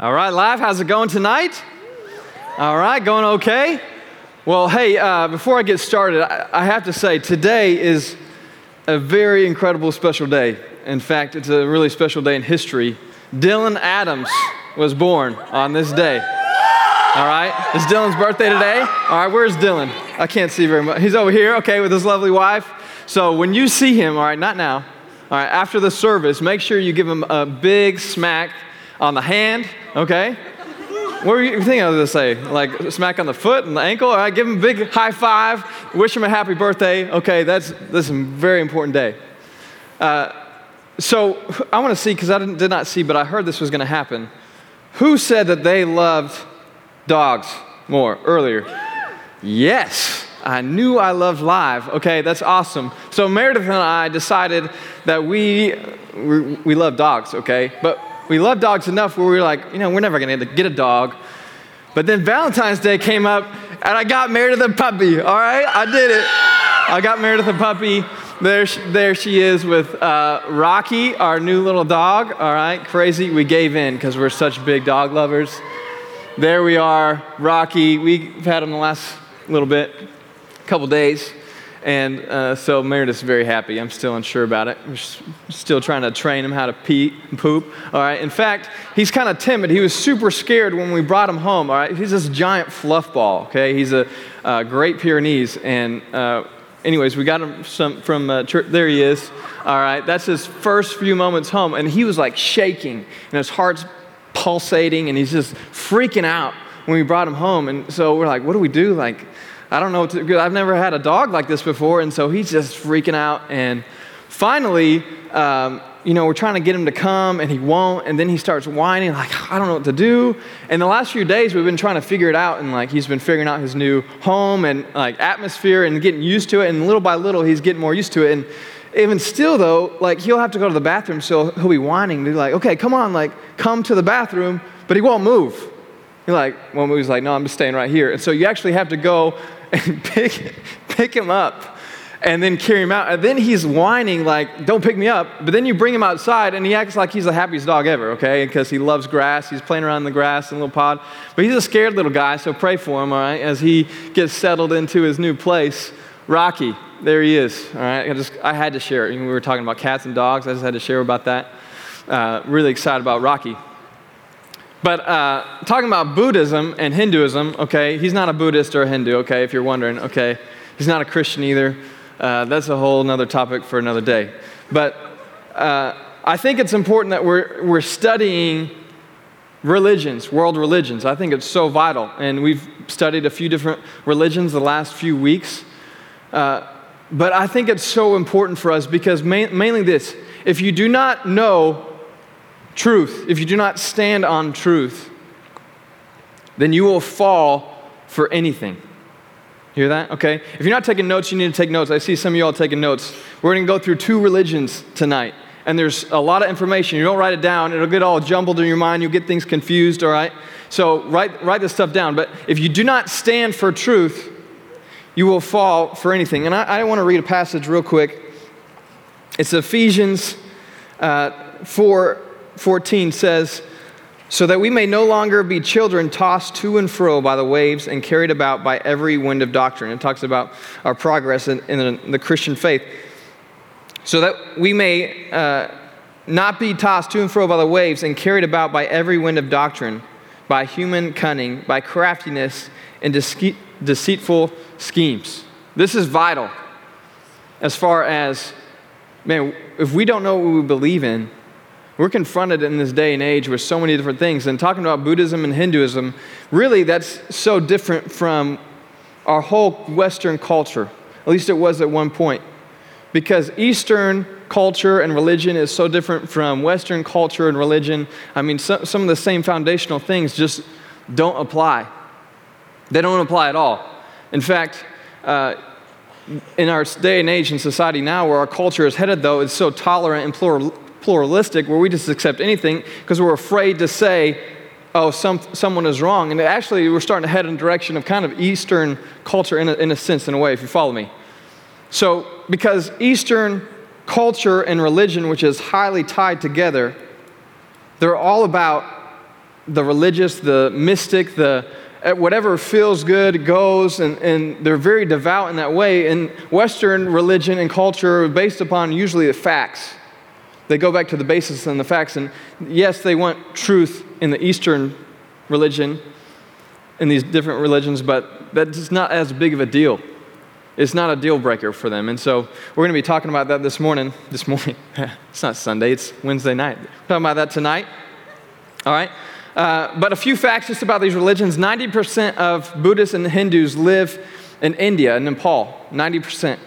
All right, live, how's it going tonight? All right, going okay? Well, hey, uh, before I get started, I, I have to say today is a very incredible, special day. In fact, it's a really special day in history. Dylan Adams was born on this day. All right, it's Dylan's birthday today. All right, where's Dylan? I can't see very much. He's over here, okay, with his lovely wife. So when you see him, all right, not now, all right, after the service, make sure you give him a big smack on the hand, okay? What were you thinking I was gonna say? Like smack on the foot and the ankle? All right, give him a big high five, wish him a happy birthday. Okay, that's this is a very important day. Uh, so I want to see because I did not see, but I heard this was going to happen. Who said that they loved dogs more earlier? Yes. I knew I loved live. Okay, that's awesome. So Meredith and I decided that we we, we love dogs. Okay, but we love dogs enough where we were like, you know, we're never going to get a dog. But then Valentine's Day came up, and I got Meredith a puppy. All right, I did it. I got Meredith a puppy. There, she, there she is with uh, Rocky, our new little dog. All right, crazy. We gave in because we're such big dog lovers. There we are, Rocky. We've had him the last little bit, couple days. And uh, so Meredith's very happy. I'm still unsure about it. We're still trying to train him how to pee and poop. All right. In fact, he's kind of timid. He was super scared when we brought him home. All right. He's this giant fluff ball. Okay. He's a uh, Great Pyrenees. And uh, anyways, we got him some, from uh. There he is. All right. That's his first few moments home. And he was like shaking, and his heart's pulsating, and he's just freaking out when we brought him home. And so we're like, what do we do? Like, I don't know what to. I've never had a dog like this before. And so he's just freaking out. And finally, um, you know, we're trying to get him to come and he won't. And then he starts whining, like, I don't know what to do. And the last few days, we've been trying to figure it out. And like, he's been figuring out his new home and like atmosphere and getting used to it. And little by little, he's getting more used to it. And even still, though, like, he'll have to go to the bathroom. So he'll be whining. Be like, okay, come on, like, come to the bathroom. But he won't move. He's like, well, he's like, no, I'm just staying right here. And so you actually have to go and pick, pick him up and then carry him out. And then he's whining, like, don't pick me up. But then you bring him outside and he acts like he's the happiest dog ever, okay? Because he loves grass. He's playing around in the grass in a little pod. But he's a scared little guy, so pray for him, all right, as he gets settled into his new place. Rocky, there he is, all right? I, just, I had to share it. We were talking about cats and dogs. I just had to share about that. Uh, really excited about Rocky. But uh, talking about Buddhism and Hinduism, okay, he's not a Buddhist or a Hindu, okay, if you're wondering, okay. He's not a Christian either. Uh, that's a whole other topic for another day. But uh, I think it's important that we're, we're studying religions, world religions. I think it's so vital. And we've studied a few different religions the last few weeks. Uh, but I think it's so important for us because main, mainly this if you do not know truth, if you do not stand on truth, then you will fall for anything. Hear that? Okay. If you're not taking notes, you need to take notes. I see some of y'all taking notes. We're going to go through two religions tonight. And there's a lot of information. You don't write it down, it'll get all jumbled in your mind. You'll get things confused, all right? So write, write this stuff down. But if you do not stand for truth, you will fall for anything. And I, I want to read a passage real quick. It's Ephesians uh, 4 14 says, So that we may no longer be children tossed to and fro by the waves and carried about by every wind of doctrine. It talks about our progress in, in the, Christian faith. So that we may uh, not be tossed to and fro by the waves and carried about by every wind of doctrine, by human cunning, by craftiness, and deceitful schemes. This is vital as far as, man, if we don't know what we believe in, we're confronted in this day and age with so many different things. And talking about Buddhism and Hinduism, really that's so different from our whole Western culture. At least it was at one point. Because Eastern culture and religion is so different from Western culture and religion. I mean, so, some of the same foundational things just don't apply. They don't apply at all. In fact, uh, in our day and age in society now, where our culture is headed, though, it's so tolerant and plural, pluralistic where we just accept anything because we're afraid to say, oh, some, someone is wrong. And actually, we're starting to head in the direction of kind of Eastern culture in a, in a sense, in a way, if you follow me. So, because Eastern culture and religion, which is highly tied together, they're all about the religious, the mystic, the eh, whatever feels good goes, and, and they're very devout in that way. And Western religion and culture are based upon usually the facts. They go back to the basis and the facts. And yes, they want truth in the Eastern religion, in these different religions, but that's not as big of a deal. It's not a deal breaker for them. And so we're going to be talking about that this morning. This morning. it's not Sunday, it's Wednesday night. We're talking about that tonight. All right? Uh, but a few facts just about these religions 90% of Buddhists and Hindus live in India and Nepal. 90%.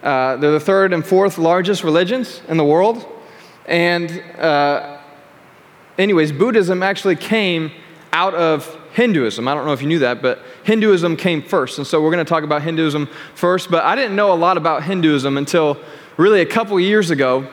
Uh, they're the third and fourth largest religions in the world. And, uh, anyways, Buddhism actually came out of Hinduism. I don't know if you knew that, but Hinduism came first. And so we're going to talk about Hinduism first. But I didn't know a lot about Hinduism until really a couple years ago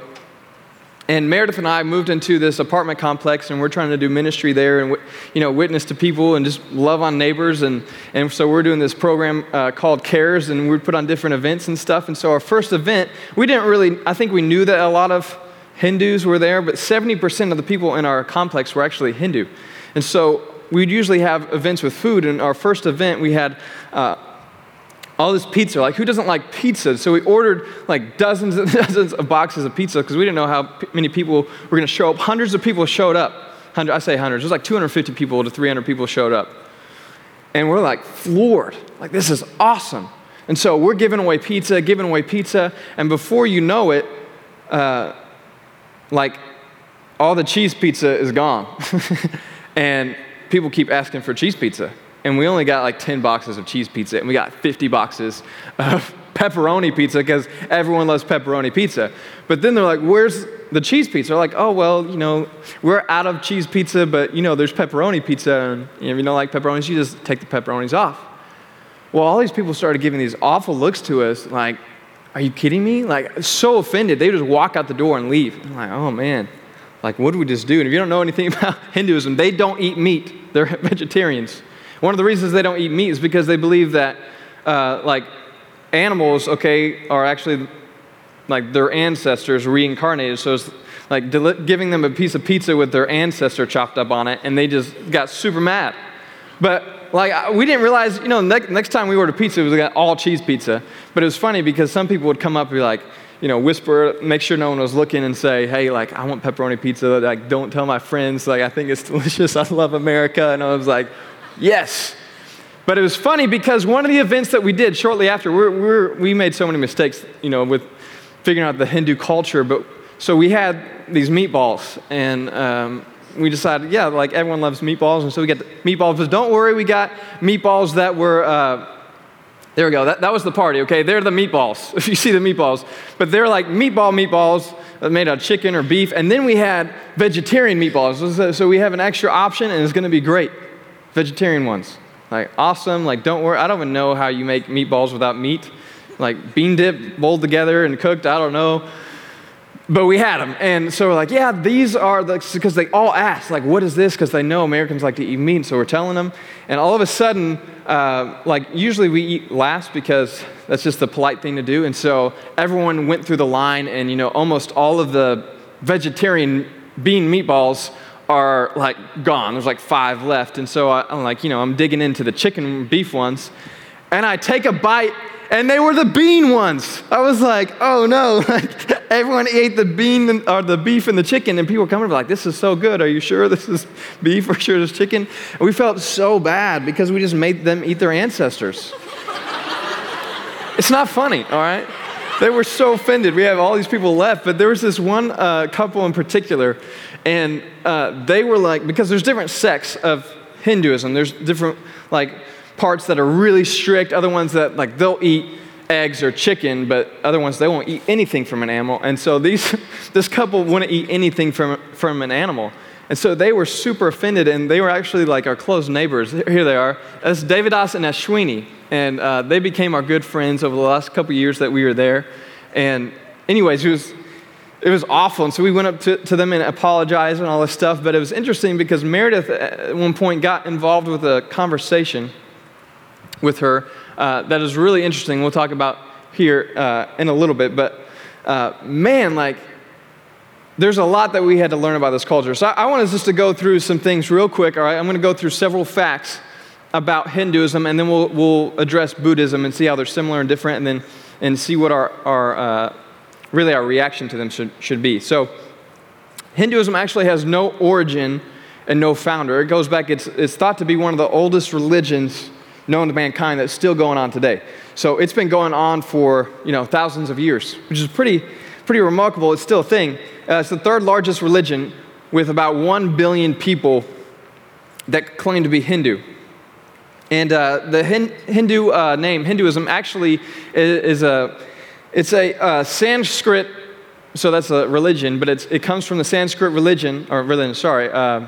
and Meredith and I moved into this apartment complex, and we're trying to do ministry there, and you know, witness to people and just love on neighbors. And, and so we're doing this program uh, called Cares, and we put on different events and stuff. And so our first event, we didn't really. I think we knew that a lot of Hindus were there, but 70% of the people in our complex were actually Hindu. And so we'd usually have events with food. And our first event, we had. Uh, all this pizza. Like, who doesn't like pizza? So we ordered like dozens and dozens of boxes of pizza because we didn't know how p- many people were going to show up. Hundreds of people showed up. Hundred, I say hundreds. There's like 250 people to 300 people showed up. And we're like floored. Like, this is awesome. And so we're giving away pizza, giving away pizza. And before you know it, uh, like, all the cheese pizza is gone. and people keep asking for cheese pizza and we only got like 10 boxes of cheese pizza, and we got 50 boxes of pepperoni pizza because everyone loves pepperoni pizza. But then they're like, where's the cheese pizza? They're like, oh, well, you know, we're out of cheese pizza, but, you know, there's pepperoni pizza, and you know, if you don't like pepperonis, you just take the pepperonis off. Well, all these people started giving these awful looks to us, like, are you kidding me? Like, so offended. They just walk out the door and leave. I'm like, oh, man. Like, what do we just do? And if you don't know anything about Hinduism, they don't eat meat. They're vegetarians. One of the reasons they don't eat meat is because they believe that, uh, like, animals, okay, are actually like their ancestors reincarnated. So it's like deli- giving them a piece of pizza with their ancestor chopped up on it, and they just got super mad. But like we didn't realize, you know, next, next time we ordered pizza, it we got all cheese pizza. But it was funny because some people would come up and be like, you know, whisper, make sure no one was looking, and say, "Hey, like I want pepperoni pizza. Like don't tell my friends. Like I think it's delicious. I love America." And I was like, Yes. But it was funny because one of the events that we did shortly after, we're, we're, we made so many mistakes, you know, with figuring out the Hindu culture. But so we had these meatballs, and um, we decided, yeah, like everyone loves meatballs, and so we got meatballs. But don't worry, we got meatballs that were. Uh, there we go. That, that was the party, okay? They're the meatballs, if you see the meatballs. But they're like meatball meatballs made out of chicken or beef. And then we had vegetarian meatballs. So we have an extra option, and it's going to be great vegetarian ones. Like, awesome. Like, don't worry. I don't even know how you make meatballs without meat. Like, bean dip, boiled together and cooked. I don't know. But we had them. And so we're like, yeah, these are, the, because they all ask, like, what is this? Because they know Americans like to eat meat. So we're telling them. And all of a sudden, uh, like, usually we eat last because that's just the polite thing to do. And so everyone went through the line, and, you know, almost all of the vegetarian bean meatballs are like gone. There's like five left. And so I, am like, you know, I'm digging into the chicken beef ones. And I take a bite, and they were the bean ones. I was like, oh no. Like, everyone ate the bean or the beef and the chicken, and people were coming like, this is so good. Are you sure this is beef or sure this is chicken? And we felt so bad because we just made them eat their ancestors. it's not funny, all right? They were so offended. We have all these people left, but there was this one uh, couple in particular and uh, they were like, because there's different sects of Hinduism, there's different like parts that are really strict, other ones that like they'll eat eggs or chicken, but other ones they won't eat anything from an animal. And so these, this couple wouldn't eat anything from, from an animal. And so they were super offended, and they were actually like our close neighbors. Here they are. That's Davidas and Ashwini. And uh, they became our good friends over the last couple years that we were there. And, anyways, it was it was awful. And so we went up to, to them and apologized and all this stuff. But it was interesting because Meredith at one point got involved with a conversation with her uh, that is really interesting. We'll talk about here uh, in a little bit. But uh, man, like, there's a lot that we had to learn about this culture. So I, I want us just to go through some things real quick, all right? I'm going to go through several facts about Hinduism, and then we'll, we'll address Buddhism and see how they're similar and different, and then and see what our, our uh, really our reaction to them should, should be. So, Hinduism actually has no origin and no founder. It goes back, it's, it's thought to be one of the oldest religions known to mankind that's still going on today. So, it's been going on for you know, thousands of years, which is pretty, pretty remarkable. It's still a thing. Uh, it's the third largest religion with about 1 billion people that claim to be Hindu. And uh, the Hindu uh, name, Hinduism, actually is, is a, it's a uh, Sanskrit, so that's a religion, but it comes from the Sanskrit religion, or religion, sorry, uh,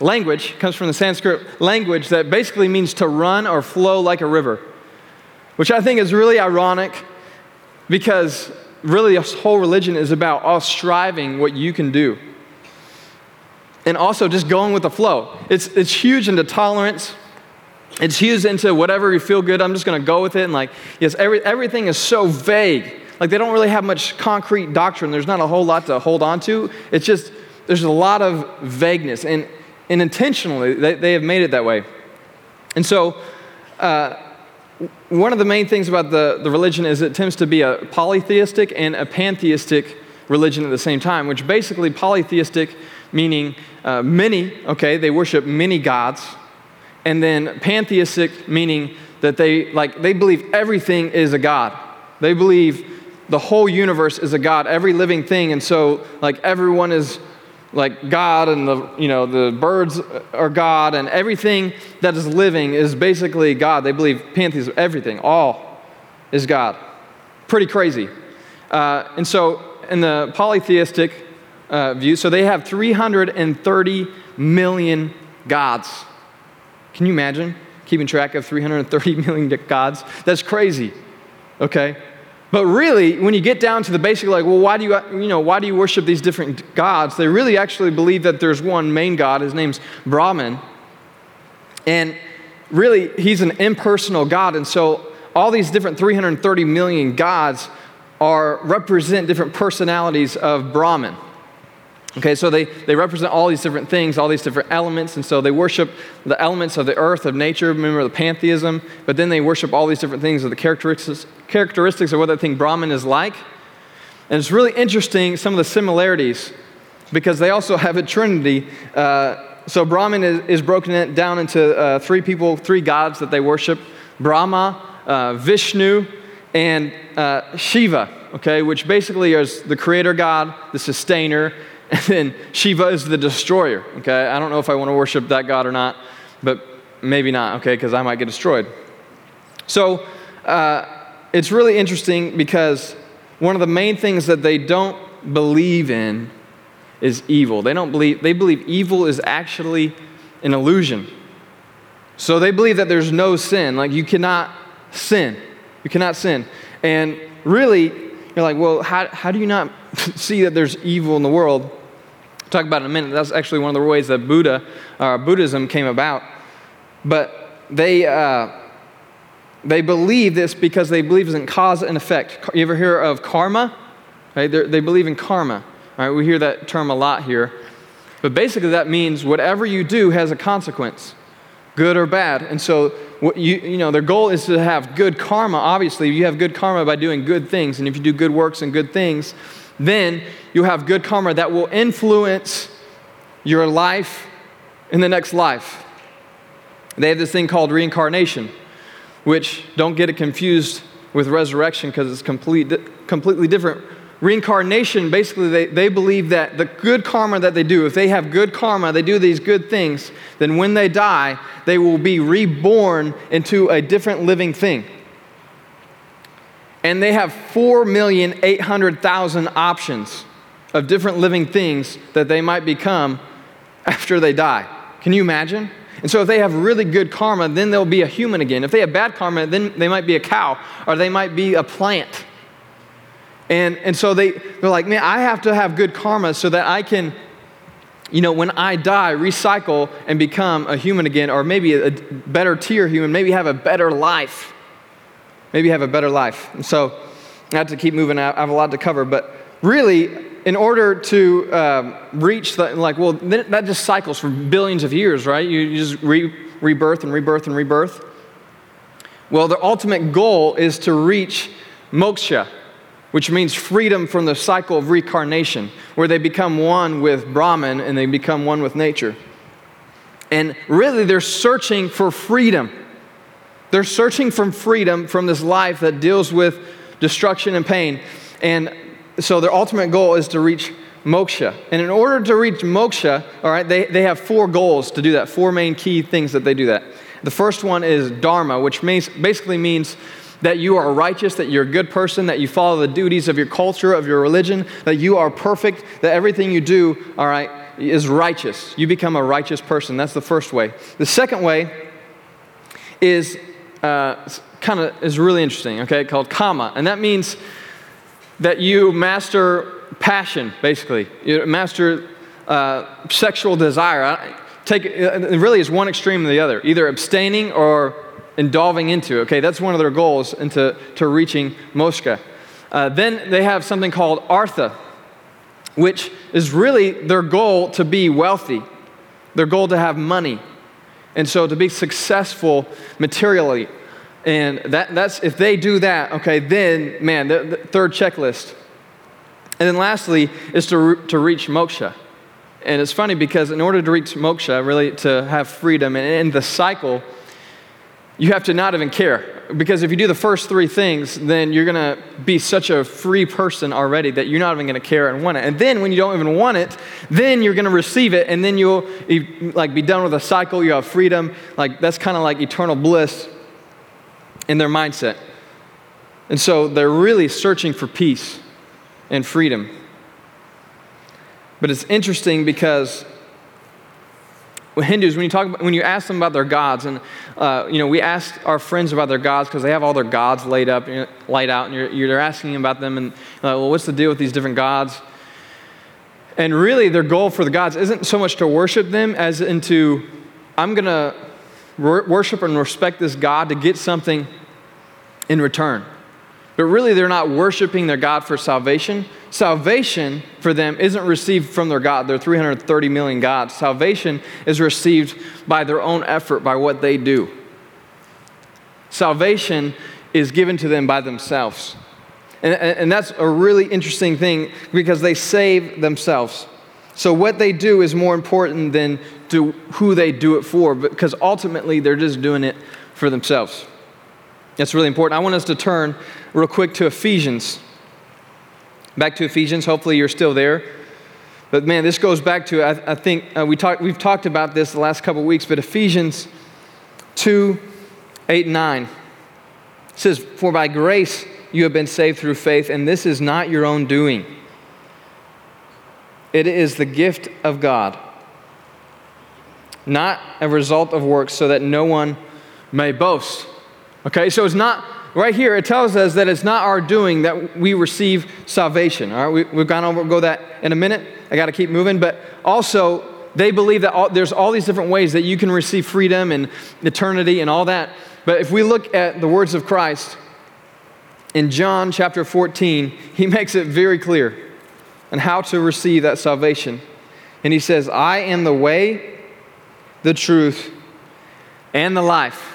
language, comes from the Sanskrit language that basically means to run or flow like a river, which I think is really ironic because really this whole religion is about us striving what you can do. And also just going with the flow. It's, it's huge into tolerance it's huge into whatever you feel good. I'm just going to go with it. And like, yes, every, everything is so vague. Like they don't really have much concrete doctrine. There's not a whole lot to hold on to. It's just, there's a lot of vagueness. And, and intentionally, they, they have made it that way. And so, uh, one of the main things about the, the religion is it tends to be a polytheistic and a pantheistic religion at the same time, which basically polytheistic meaning uh, many, okay, they worship many gods and then pantheistic meaning that they like they believe everything is a god they believe the whole universe is a god every living thing and so like everyone is like god and the you know the birds are god and everything that is living is basically god they believe pantheism everything all is god pretty crazy uh, and so in the polytheistic uh, view so they have 330 million gods can you imagine keeping track of 330 million gods? That's crazy, okay? But really, when you get down to the basic, like, well, why do you, you know, why do you worship these different gods? They really actually believe that there's one main God. His name's Brahman. And really, he's an impersonal God. And so all these different 330 million gods are represent different personalities of Brahman. Okay, so they, they represent all these different things, all these different elements, and so they worship the elements of the earth, of nature, remember the pantheism, but then they worship all these different things of the characteristics, characteristics of what they think Brahman is like. And it's really interesting, some of the similarities, because they also have a trinity. Uh, so Brahman is, is broken down into uh, three people, three gods that they worship Brahma, uh, Vishnu, and uh, Shiva, okay, which basically is the creator God, the sustainer, and then Shiva is the destroyer. Okay, I don't know if I want to worship that God or not, but maybe not, okay, because I might get destroyed. So uh, it's really interesting because one of the main things that they don't believe in is evil. They don't believe, they believe evil is actually an illusion. So they believe that there's no sin. Like you cannot sin. You cannot sin. And really, you're like, well, how, how do you not see that there's evil in the world? I'll talk about in a minute. That's actually one of the ways that Buddha, uh, Buddhism came about. But they, uh, they believe this because they believe it's in cause and effect. You ever hear of karma? Right? They believe in karma. Right? We hear that term a lot here. But basically, that means whatever you do has a consequence, good or bad. And so what you, you know, their goal is to have good karma. Obviously, you have good karma by doing good things. And if you do good works and good things, then you'll have good karma that will influence your life in the next life. They have this thing called reincarnation, which don't get it confused with resurrection because it's complete, completely different reincarnation, basically, they, they believe that the good karma that they do, if they have good karma, they do these good things, then when they die, they will be reborn into a different living thing. And they have 4,800,000 options of different living things that they might become after they die. Can you imagine? And so, if they have really good karma, then they'll be a human again. If they have bad karma, then they might be a cow or they might be a plant. And, and so they, they're like, man, I have to have good karma so that I can, you know, when I die, recycle and become a human again, or maybe a better tier human, maybe have a better life. Maybe have a better life. And so I have to keep moving. I have a lot to cover. But really, in order to um, reach the, like, well, that just cycles for billions of years, right? You, you just re, rebirth and rebirth and rebirth. Well, the ultimate goal is to reach moksha, which means freedom from the cycle of reincarnation, where they become one with Brahman and they become one with nature. And really, they're searching for freedom. They're searching for freedom from this life that deals with destruction and pain. And so their ultimate goal is to reach moksha. And in order to reach moksha, all right, they, they have four goals to do that, four main key things that they do that. The first one is dharma, which means, basically means that you are righteous, that you're a good person, that you follow the duties of your culture, of your religion, that you are perfect, that everything you do, all right, is righteous. You become a righteous person. That's the first way. The second way is uh, kind of is really interesting, okay, called kama. And that means that you master passion, basically. You master uh, sexual desire. Take, it really is one extreme or the other, either abstaining or indulging into. Okay, that's one of their goals into to reaching moksha. Uh, then they have something called artha, which is really their goal to be wealthy, their goal to have money, and so to be successful materially. And that, that's if they do that, okay, then man, the, the third checklist. And then lastly is to, to reach moksha. And it's funny because in order to reach moksha, really to have freedom and end the cycle, you have to not even care. Because if you do the first three things, then you're going to be such a free person already that you're not even going to care and want it. And then when you don't even want it, then you're going to receive it, and then you'll like be done with a cycle. You have freedom. Like that's kind of like eternal bliss in their mindset. And so they're really searching for peace and freedom. But it's interesting because Hindus, when you talk, when you ask them about their gods, and uh, you know, we ask our friends about their gods because they have all their gods laid up, you know, laid out, and you're, you're asking about them, and uh, well, what's the deal with these different gods? And really, their goal for the gods isn't so much to worship them as into, I'm going to worship and respect this God to get something in return. But really, they're not worshiping their God for salvation. Salvation for them isn't received from their God, their 330 million gods. Salvation is received by their own effort, by what they do. Salvation is given to them by themselves. And, and that's a really interesting thing because they save themselves. So, what they do is more important than to who they do it for, because ultimately they're just doing it for themselves. That's really important. I want us to turn real quick to Ephesians. Back to Ephesians. Hopefully, you're still there. But man, this goes back to, I, I think uh, we talk, we've talked about this the last couple weeks, but Ephesians 2 8 and 9 says, For by grace you have been saved through faith, and this is not your own doing, it is the gift of God, not a result of works, so that no one may boast. Okay, so it's not, right here, it tells us that it's not our doing that we receive salvation. All right, we, have gone over, we'll go that in a minute. I got to keep moving. But also, they believe that all, there's all these different ways that you can receive freedom and eternity and all that. But if we look at the words of Christ in John chapter 14, he makes it very clear on how to receive that salvation. And he says, I am the way, the truth, and the life.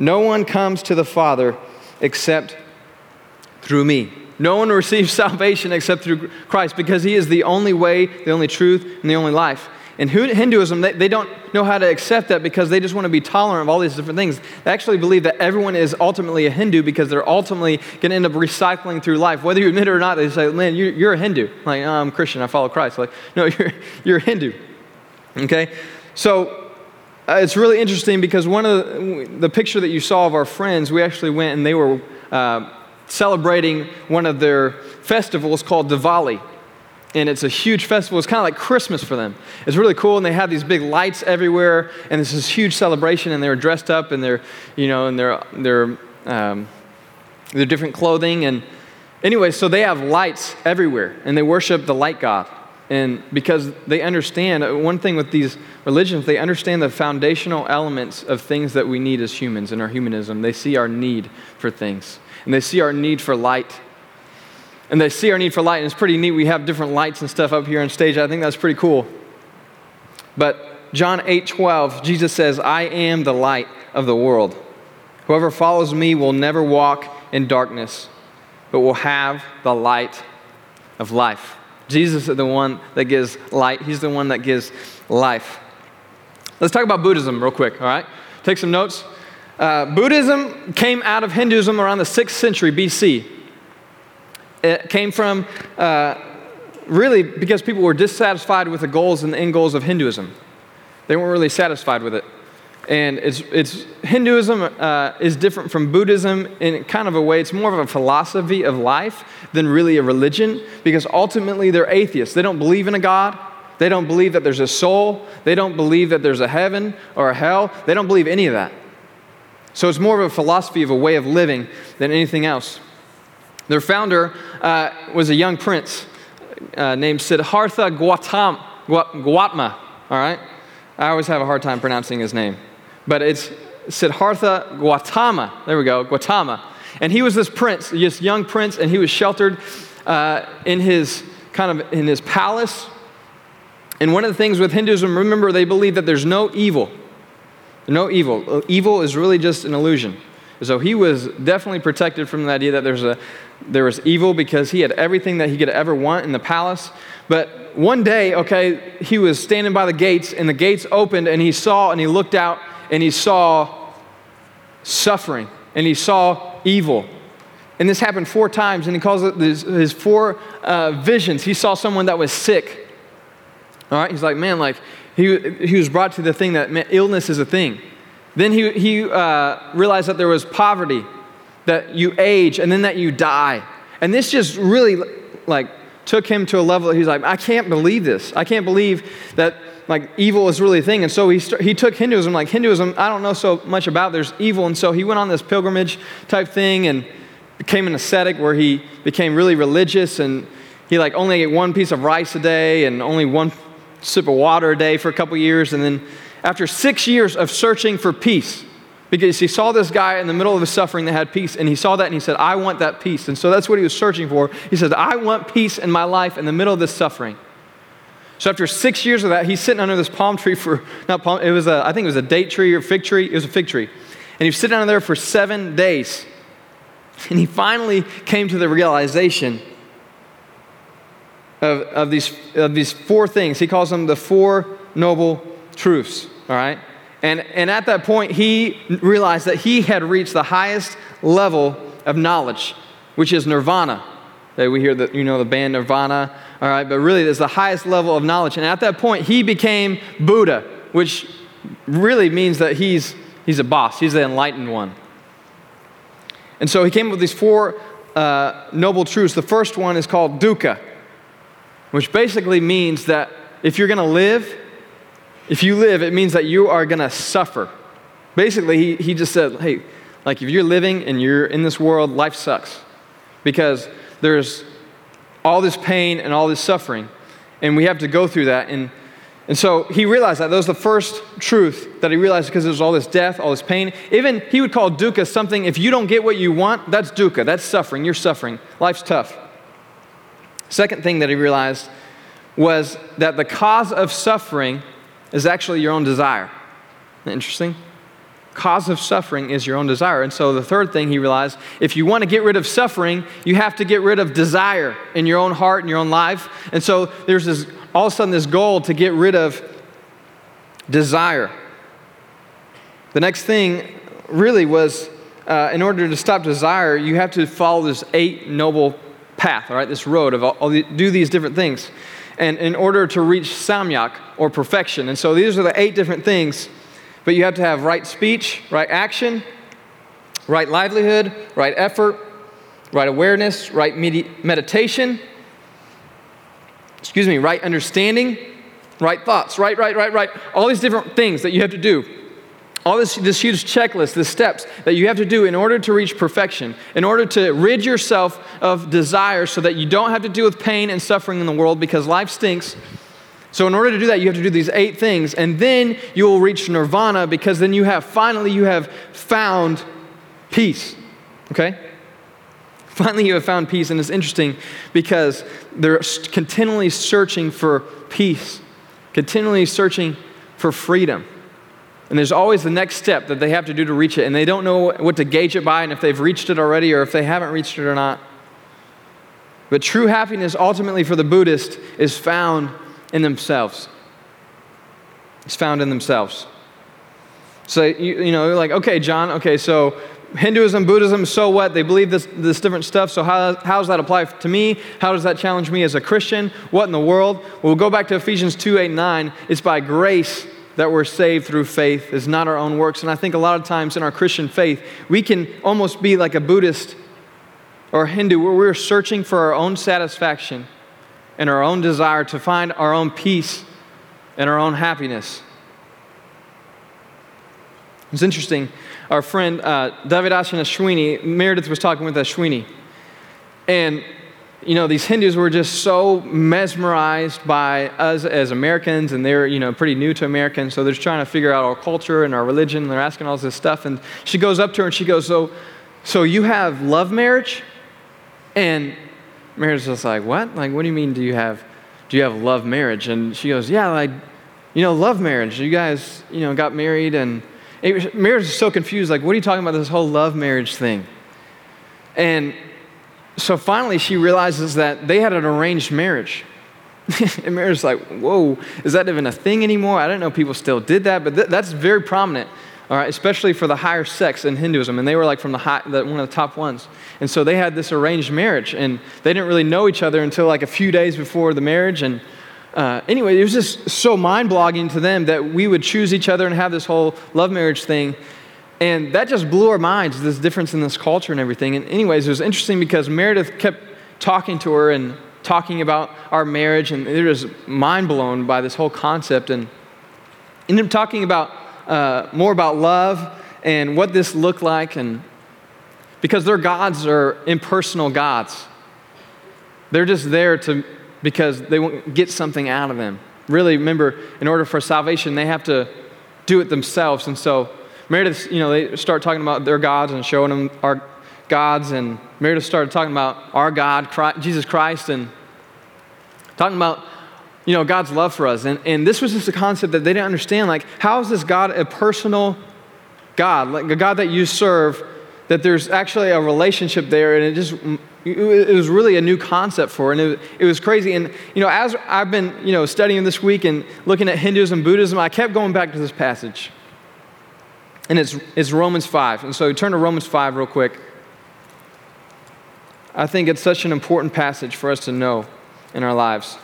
No one comes to the Father except through me. No one receives salvation except through Christ because he is the only way, the only truth, and the only life. In Hinduism, they, they don't know how to accept that because they just want to be tolerant of all these different things. They actually believe that everyone is ultimately a Hindu because they're ultimately going to end up recycling through life. Whether you admit it or not, they say, man, you're, you're a Hindu. Like, oh, I'm Christian, I follow Christ. Like, no, you're, you're a Hindu. Okay? So uh, it's really interesting because one of the, the, picture that you saw of our friends, we actually went and they were uh, celebrating one of their festivals called Diwali. And it's a huge festival. It's kind of like Christmas for them. It's really cool, and they have these big lights everywhere, and it's this huge celebration. And they're dressed up and they're, you know, in they're um, their different clothing. And anyway, so they have lights everywhere, and they worship the light god. And because they understand, uh, one thing with these religions, they understand the foundational elements of things that we need as humans in our humanism. They see our need for things, and they see our need for light. and they see our need for light, and it's pretty neat. We have different lights and stuff up here on stage. I think that's pretty cool. But John 8 12, Jesus says, I am the light of the world. Whoever follows me will never walk in darkness, but will have the light of life. Jesus is the one that gives light, He's the one that gives life. Let's talk about Buddhism real quick, all right? Take some notes. Uh, Buddhism came out of Hinduism around the 6th century BC. It came from uh, really because people were dissatisfied with the goals and the end goals of Hinduism. They weren't really satisfied with it. And it's, it's Hinduism uh, is different from Buddhism in kind of a way. It's more of a philosophy of life than really a religion because ultimately they're atheists. They don't believe in a God. They don't believe that there's a soul. They don't believe that there's a heaven or a hell. They don't believe any of that. So it's more of a philosophy of a way of living than anything else. Their founder uh, was a young prince uh, named Siddhartha Gautama. All right? I always have a hard time pronouncing his name. But it's Siddhartha Gautama. There we go, Gautama. And he was this prince, this young prince, and he was sheltered uh, in his kind of in his palace. And one of the things with Hinduism, remember, they believe that there's no evil. No evil. Evil is really just an illusion. So he was definitely protected from the idea that there's a, there was evil because he had everything that he could ever want in the palace. But one day, okay, he was standing by the gates and the gates opened and he saw and he looked out and he saw suffering and he saw evil. And this happened four times and he calls it his, his four uh, visions. He saw someone that was sick. All right, he's like, man, like he, he was brought to the thing that man, illness is a thing. Then he, he uh, realized that there was poverty, that you age, and then that you die. And this just really, like, took him to a level that he's like, I can't believe this. I can't believe that, like, evil is really a thing. And so he, st- he took Hinduism, like, Hinduism, I don't know so much about, there's evil. And so he went on this pilgrimage type thing and became an ascetic where he became really religious and he, like, only ate one piece of rice a day and only one sip of water a day for a couple years. And then after six years of searching for peace, because he saw this guy in the middle of his suffering that had peace, and he saw that and he said, I want that peace. And so that's what he was searching for. He said, I want peace in my life in the middle of this suffering. So after six years of that, he's sitting under this palm tree for, not palm, it was a, I think it was a date tree or fig tree. It was a fig tree. And he's sitting under there for seven days. And he finally came to the realization of, of, these, of these four things. He calls them the four noble truths, all right? And, and at that point, he realized that he had reached the highest level of knowledge, which is nirvana. We hear that, you know, the band Nirvana, all right, but really it's the highest level of knowledge. And at that point, he became Buddha, which really means that he's, he's a boss, he's the enlightened one. And so he came up with these four uh, noble truths. The first one is called dukkha, which basically means that if you're going to live, if you live, it means that you are going to suffer. Basically, he, he just said, hey, like if you're living and you're in this world, life sucks because there's all this pain and all this suffering, and we have to go through that. And, and so he realized that. That was the first truth that he realized because there's all this death, all this pain. Even he would call dukkha something, if you don't get what you want, that's dukkha, that's suffering. You're suffering. Life's tough. Second thing that he realized was that the cause of suffering is actually your own desire. Interesting? Cause of suffering is your own desire. And so the third thing he realized if you want to get rid of suffering, you have to get rid of desire in your own heart and your own life. And so there's this all of a sudden this goal to get rid of desire. The next thing really was uh, in order to stop desire, you have to follow this eight noble path, all right, this road of all, all the, do these different things and in order to reach samyak or perfection. And so these are the eight different things, but you have to have right speech, right action, right livelihood, right effort, right awareness, right med- meditation, excuse me, right understanding, right thoughts, right, right, right, right. All these different things that you have to do all this, this huge checklist, the steps that you have to do in order to reach perfection, in order to rid yourself of desire so that you don't have to deal with pain and suffering in the world because life stinks. So, in order to do that, you have to do these eight things, and then you will reach nirvana because then you have finally you have found peace. Okay? Finally, you have found peace. And it's interesting because they're continually searching for peace, continually searching for freedom. And there's always the next step that they have to do to reach it. And they don't know what to gauge it by and if they've reached it already or if they haven't reached it or not. But true happiness, ultimately, for the Buddhist, is found in themselves. It's found in themselves. So, you, you know, like, okay, John, okay, so Hinduism, Buddhism, so what? They believe this, this different stuff. So, how, how does that apply to me? How does that challenge me as a Christian? What in the world? Well, we'll go back to Ephesians 2 8 9. It's by grace that we're saved through faith, it's not our own works. And I think a lot of times in our Christian faith, we can almost be like a Buddhist or a Hindu where we're searching for our own satisfaction and our own desire to find our own peace and our own happiness. It's interesting our friend uh, Davidas and Ashwini, Meredith was talking with Ashwini. And, you know, these Hindus were just so mesmerized by us as Americans, and they're, you know, pretty new to Americans, so they're trying to figure out our culture and our religion, and they're asking all this stuff. And she goes up to her and she goes, So, so you have love marriage? And Meredith's just like, What? Like, what do you mean, do you have, do you have love marriage? And she goes, Yeah, like, you know, love marriage. You guys, you know, got married and marriage is so confused. Like, what are you talking about this whole love marriage thing? And so finally, she realizes that they had an arranged marriage. and Mary's like, whoa, is that even a thing anymore? I didn't know people still did that, but th- that's very prominent, all right, especially for the higher sex in Hinduism. And they were like from the, high, the one of the top ones. And so they had this arranged marriage, and they didn't really know each other until like a few days before the marriage. And uh, anyway, it was just so mind blogging to them that we would choose each other and have this whole love marriage thing. And that just blew our minds, this difference in this culture and everything. And, anyways, it was interesting because Meredith kept talking to her and talking about our marriage, and they were just mind blown by this whole concept. And ended up talking about uh, more about love and what this looked like. And because their gods are impersonal gods, they're just there to because they won't get something out of them. Really, remember, in order for salvation, they have to do it themselves. And so, Meredith, you know, they start talking about their gods and showing them our gods. And Meredith started talking about our God, Christ, Jesus Christ, and talking about, you know, God's love for us. And, and this was just a concept that they didn't understand. Like, how is this God a personal God? Like a God that you serve, that there's actually a relationship there, and it just it was really a new concept for and it, it was crazy. And, you know, as I've been, you know, studying this week and looking at Hinduism, Buddhism, I kept going back to this passage. And it's, it's Romans 5. And so turn to Romans 5 real quick. I think it's such an important passage for us to know in our lives.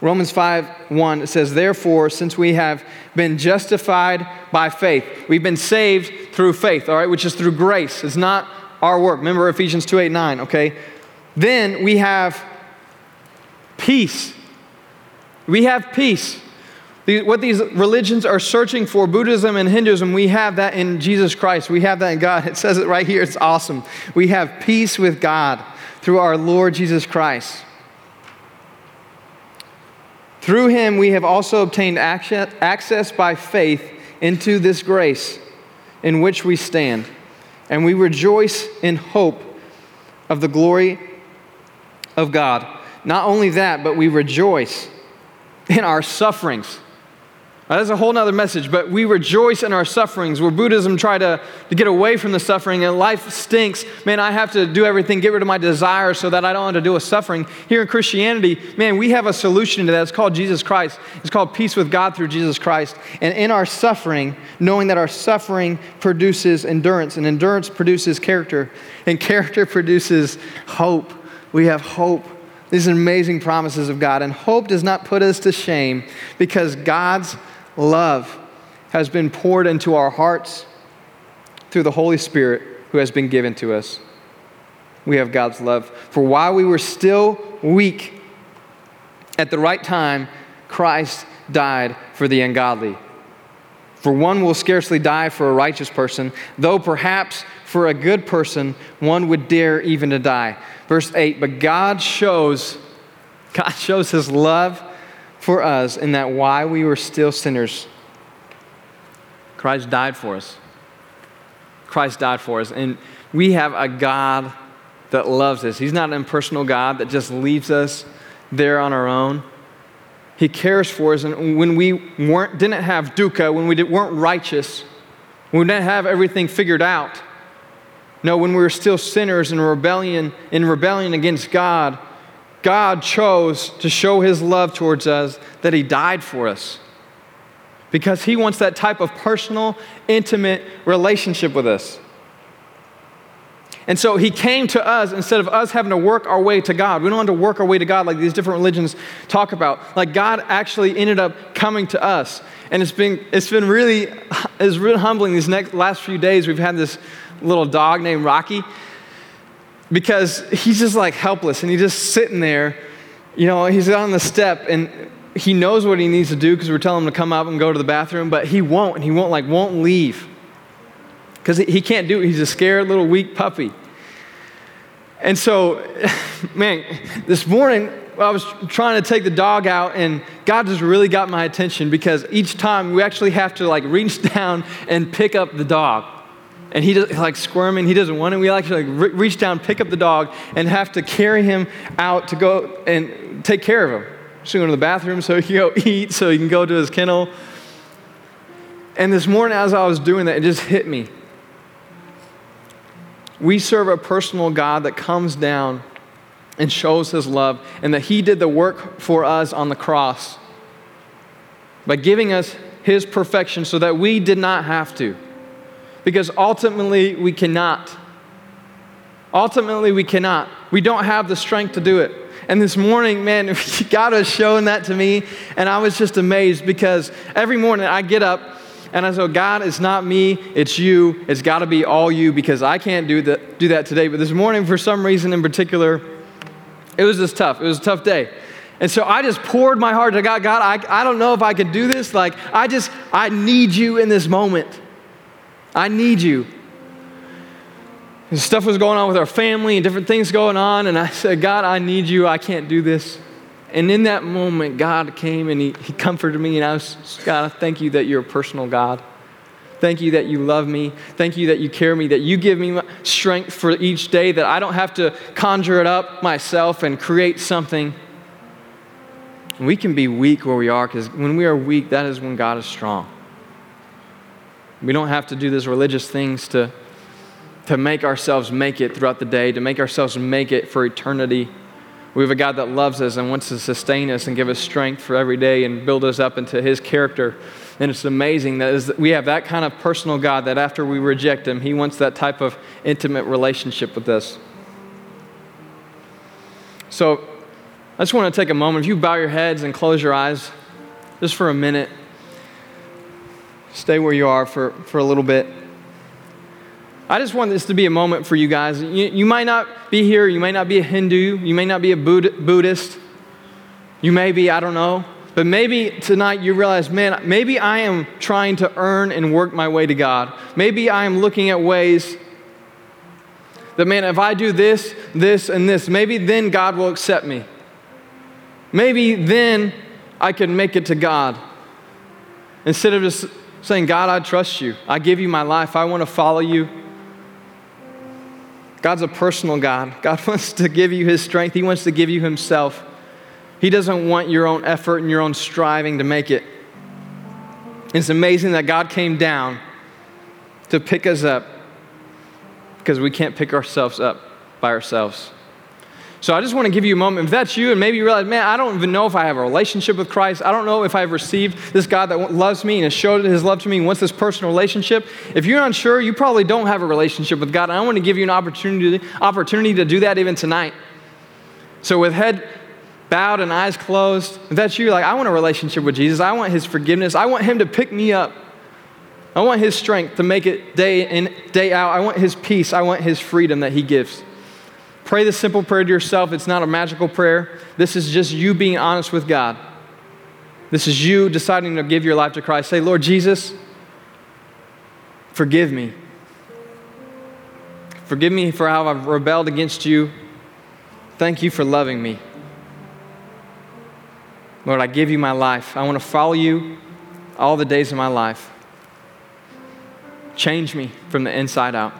Romans 5 1, it says, Therefore, since we have been justified by faith, we've been saved through faith, all right, which is through grace. It's not our work. Remember Ephesians 2 8 9, okay? Then we have peace. We have peace. What these religions are searching for, Buddhism and Hinduism, we have that in Jesus Christ. We have that in God. It says it right here. It's awesome. We have peace with God through our Lord Jesus Christ. Through him, we have also obtained access by faith into this grace in which we stand, and we rejoice in hope of the glory of God. Not only that, but we rejoice in our sufferings now, that's a whole other message, but we rejoice in our sufferings. Where Buddhism tried to, to get away from the suffering and life stinks, man, I have to do everything, get rid of my desires so that I don't have to deal with suffering. Here in Christianity, man, we have a solution to that. It's called Jesus Christ. It's called peace with God through Jesus Christ. And in our suffering, knowing that our suffering produces endurance, and endurance produces character, and character produces hope. We have hope. These amazing promises of God. And hope does not put us to shame because God's love has been poured into our hearts through the Holy Spirit who has been given to us. We have God's love. For while we were still weak, at the right time, Christ died for the ungodly. For one will scarcely die for a righteous person, though perhaps for a good person one would dare even to die. Verse 8, but God shows God shows his love for us in that while we were still sinners, Christ died for us. Christ died for us. And we have a God that loves us. He's not an impersonal God that just leaves us there on our own. He cares for us. And when we weren't, didn't have dukkha, when we did, weren't righteous, when we didn't have everything figured out, no, when we were still sinners in rebellion, in rebellion against God, God chose to show his love towards us that he died for us. Because he wants that type of personal, intimate relationship with us. And so he came to us instead of us having to work our way to God. We don't have to work our way to God like these different religions talk about. Like God actually ended up coming to us. And it's been, it's been really, it's really humbling these next, last few days. We've had this little dog named Rocky because he's just like helpless and he's just sitting there. You know, he's on the step and he knows what he needs to do because we're telling him to come up and go to the bathroom, but he won't and he won't like won't leave because he can't do it. He's a scared little weak puppy. And so, man, this morning I was trying to take the dog out, and God just really got my attention because each time we actually have to like reach down and pick up the dog and he like squirming he doesn't want it. We actually like reach down pick up the dog and have to carry him out to go and take care of him. So he go to the bathroom so he can go eat so he can go to his kennel. And this morning as i was doing that it just hit me. We serve a personal god that comes down and shows his love and that he did the work for us on the cross by giving us his perfection so that we did not have to because ultimately we cannot. Ultimately, we cannot. We don't have the strength to do it. And this morning, man, God has shown that to me, and I was just amazed because every morning I get up and I say, oh, God, it's not me, it's you. It's got to be all you because I can't do that, do that today. But this morning, for some reason in particular, it was just tough. It was a tough day. And so I just poured my heart to God. God, I, I don't know if I can do this. Like, I just, I need you in this moment. I need you. And stuff was going on with our family and different things going on. And I said, God, I need you. I can't do this. And in that moment, God came and He, he comforted me. And I was, God, thank you that you're a personal God. Thank you that you love me. Thank you that you care me, that you give me strength for each day, that I don't have to conjure it up myself and create something. we can be weak where we are because when we are weak, that is when God is strong. We don't have to do these religious things to, to make ourselves make it throughout the day, to make ourselves make it for eternity. We have a God that loves us and wants to sustain us and give us strength for every day and build us up into His character. And it's amazing that we have that kind of personal God that after we reject Him, He wants that type of intimate relationship with us. So I just want to take a moment. If you bow your heads and close your eyes just for a minute. Stay where you are for, for a little bit. I just want this to be a moment for you guys. You, you might not be here, you may not be a Hindu, you may not be a Buddhist, you may be, I don't know. But maybe tonight you realize, man, maybe I am trying to earn and work my way to God. Maybe I am looking at ways that, man, if I do this, this, and this, maybe then God will accept me. Maybe then I can make it to God. Instead of just saying, God, I trust you. I give you my life. I want to follow you. God's a personal God. God wants to give you his strength, He wants to give you Himself. He doesn't want your own effort and your own striving to make it. It's amazing that God came down to pick us up because we can't pick ourselves up by ourselves. So I just want to give you a moment. If that's you, and maybe you realize, man, I don't even know if I have a relationship with Christ. I don't know if I've received this God that loves me and has showed his love to me and wants this personal relationship. If you're unsure, you probably don't have a relationship with God. And I want to give you an opportunity, opportunity to do that even tonight. So with head bowed and eyes closed, if that's you, like, I want a relationship with Jesus. I want his forgiveness. I want him to pick me up. I want his strength to make it day in, day out. I want his peace. I want his freedom that he gives. Pray this simple prayer to yourself. It's not a magical prayer. This is just you being honest with God. This is you deciding to give your life to Christ. Say, Lord Jesus, forgive me. Forgive me for how I've rebelled against you. Thank you for loving me. Lord, I give you my life. I want to follow you all the days of my life. change me from the inside out.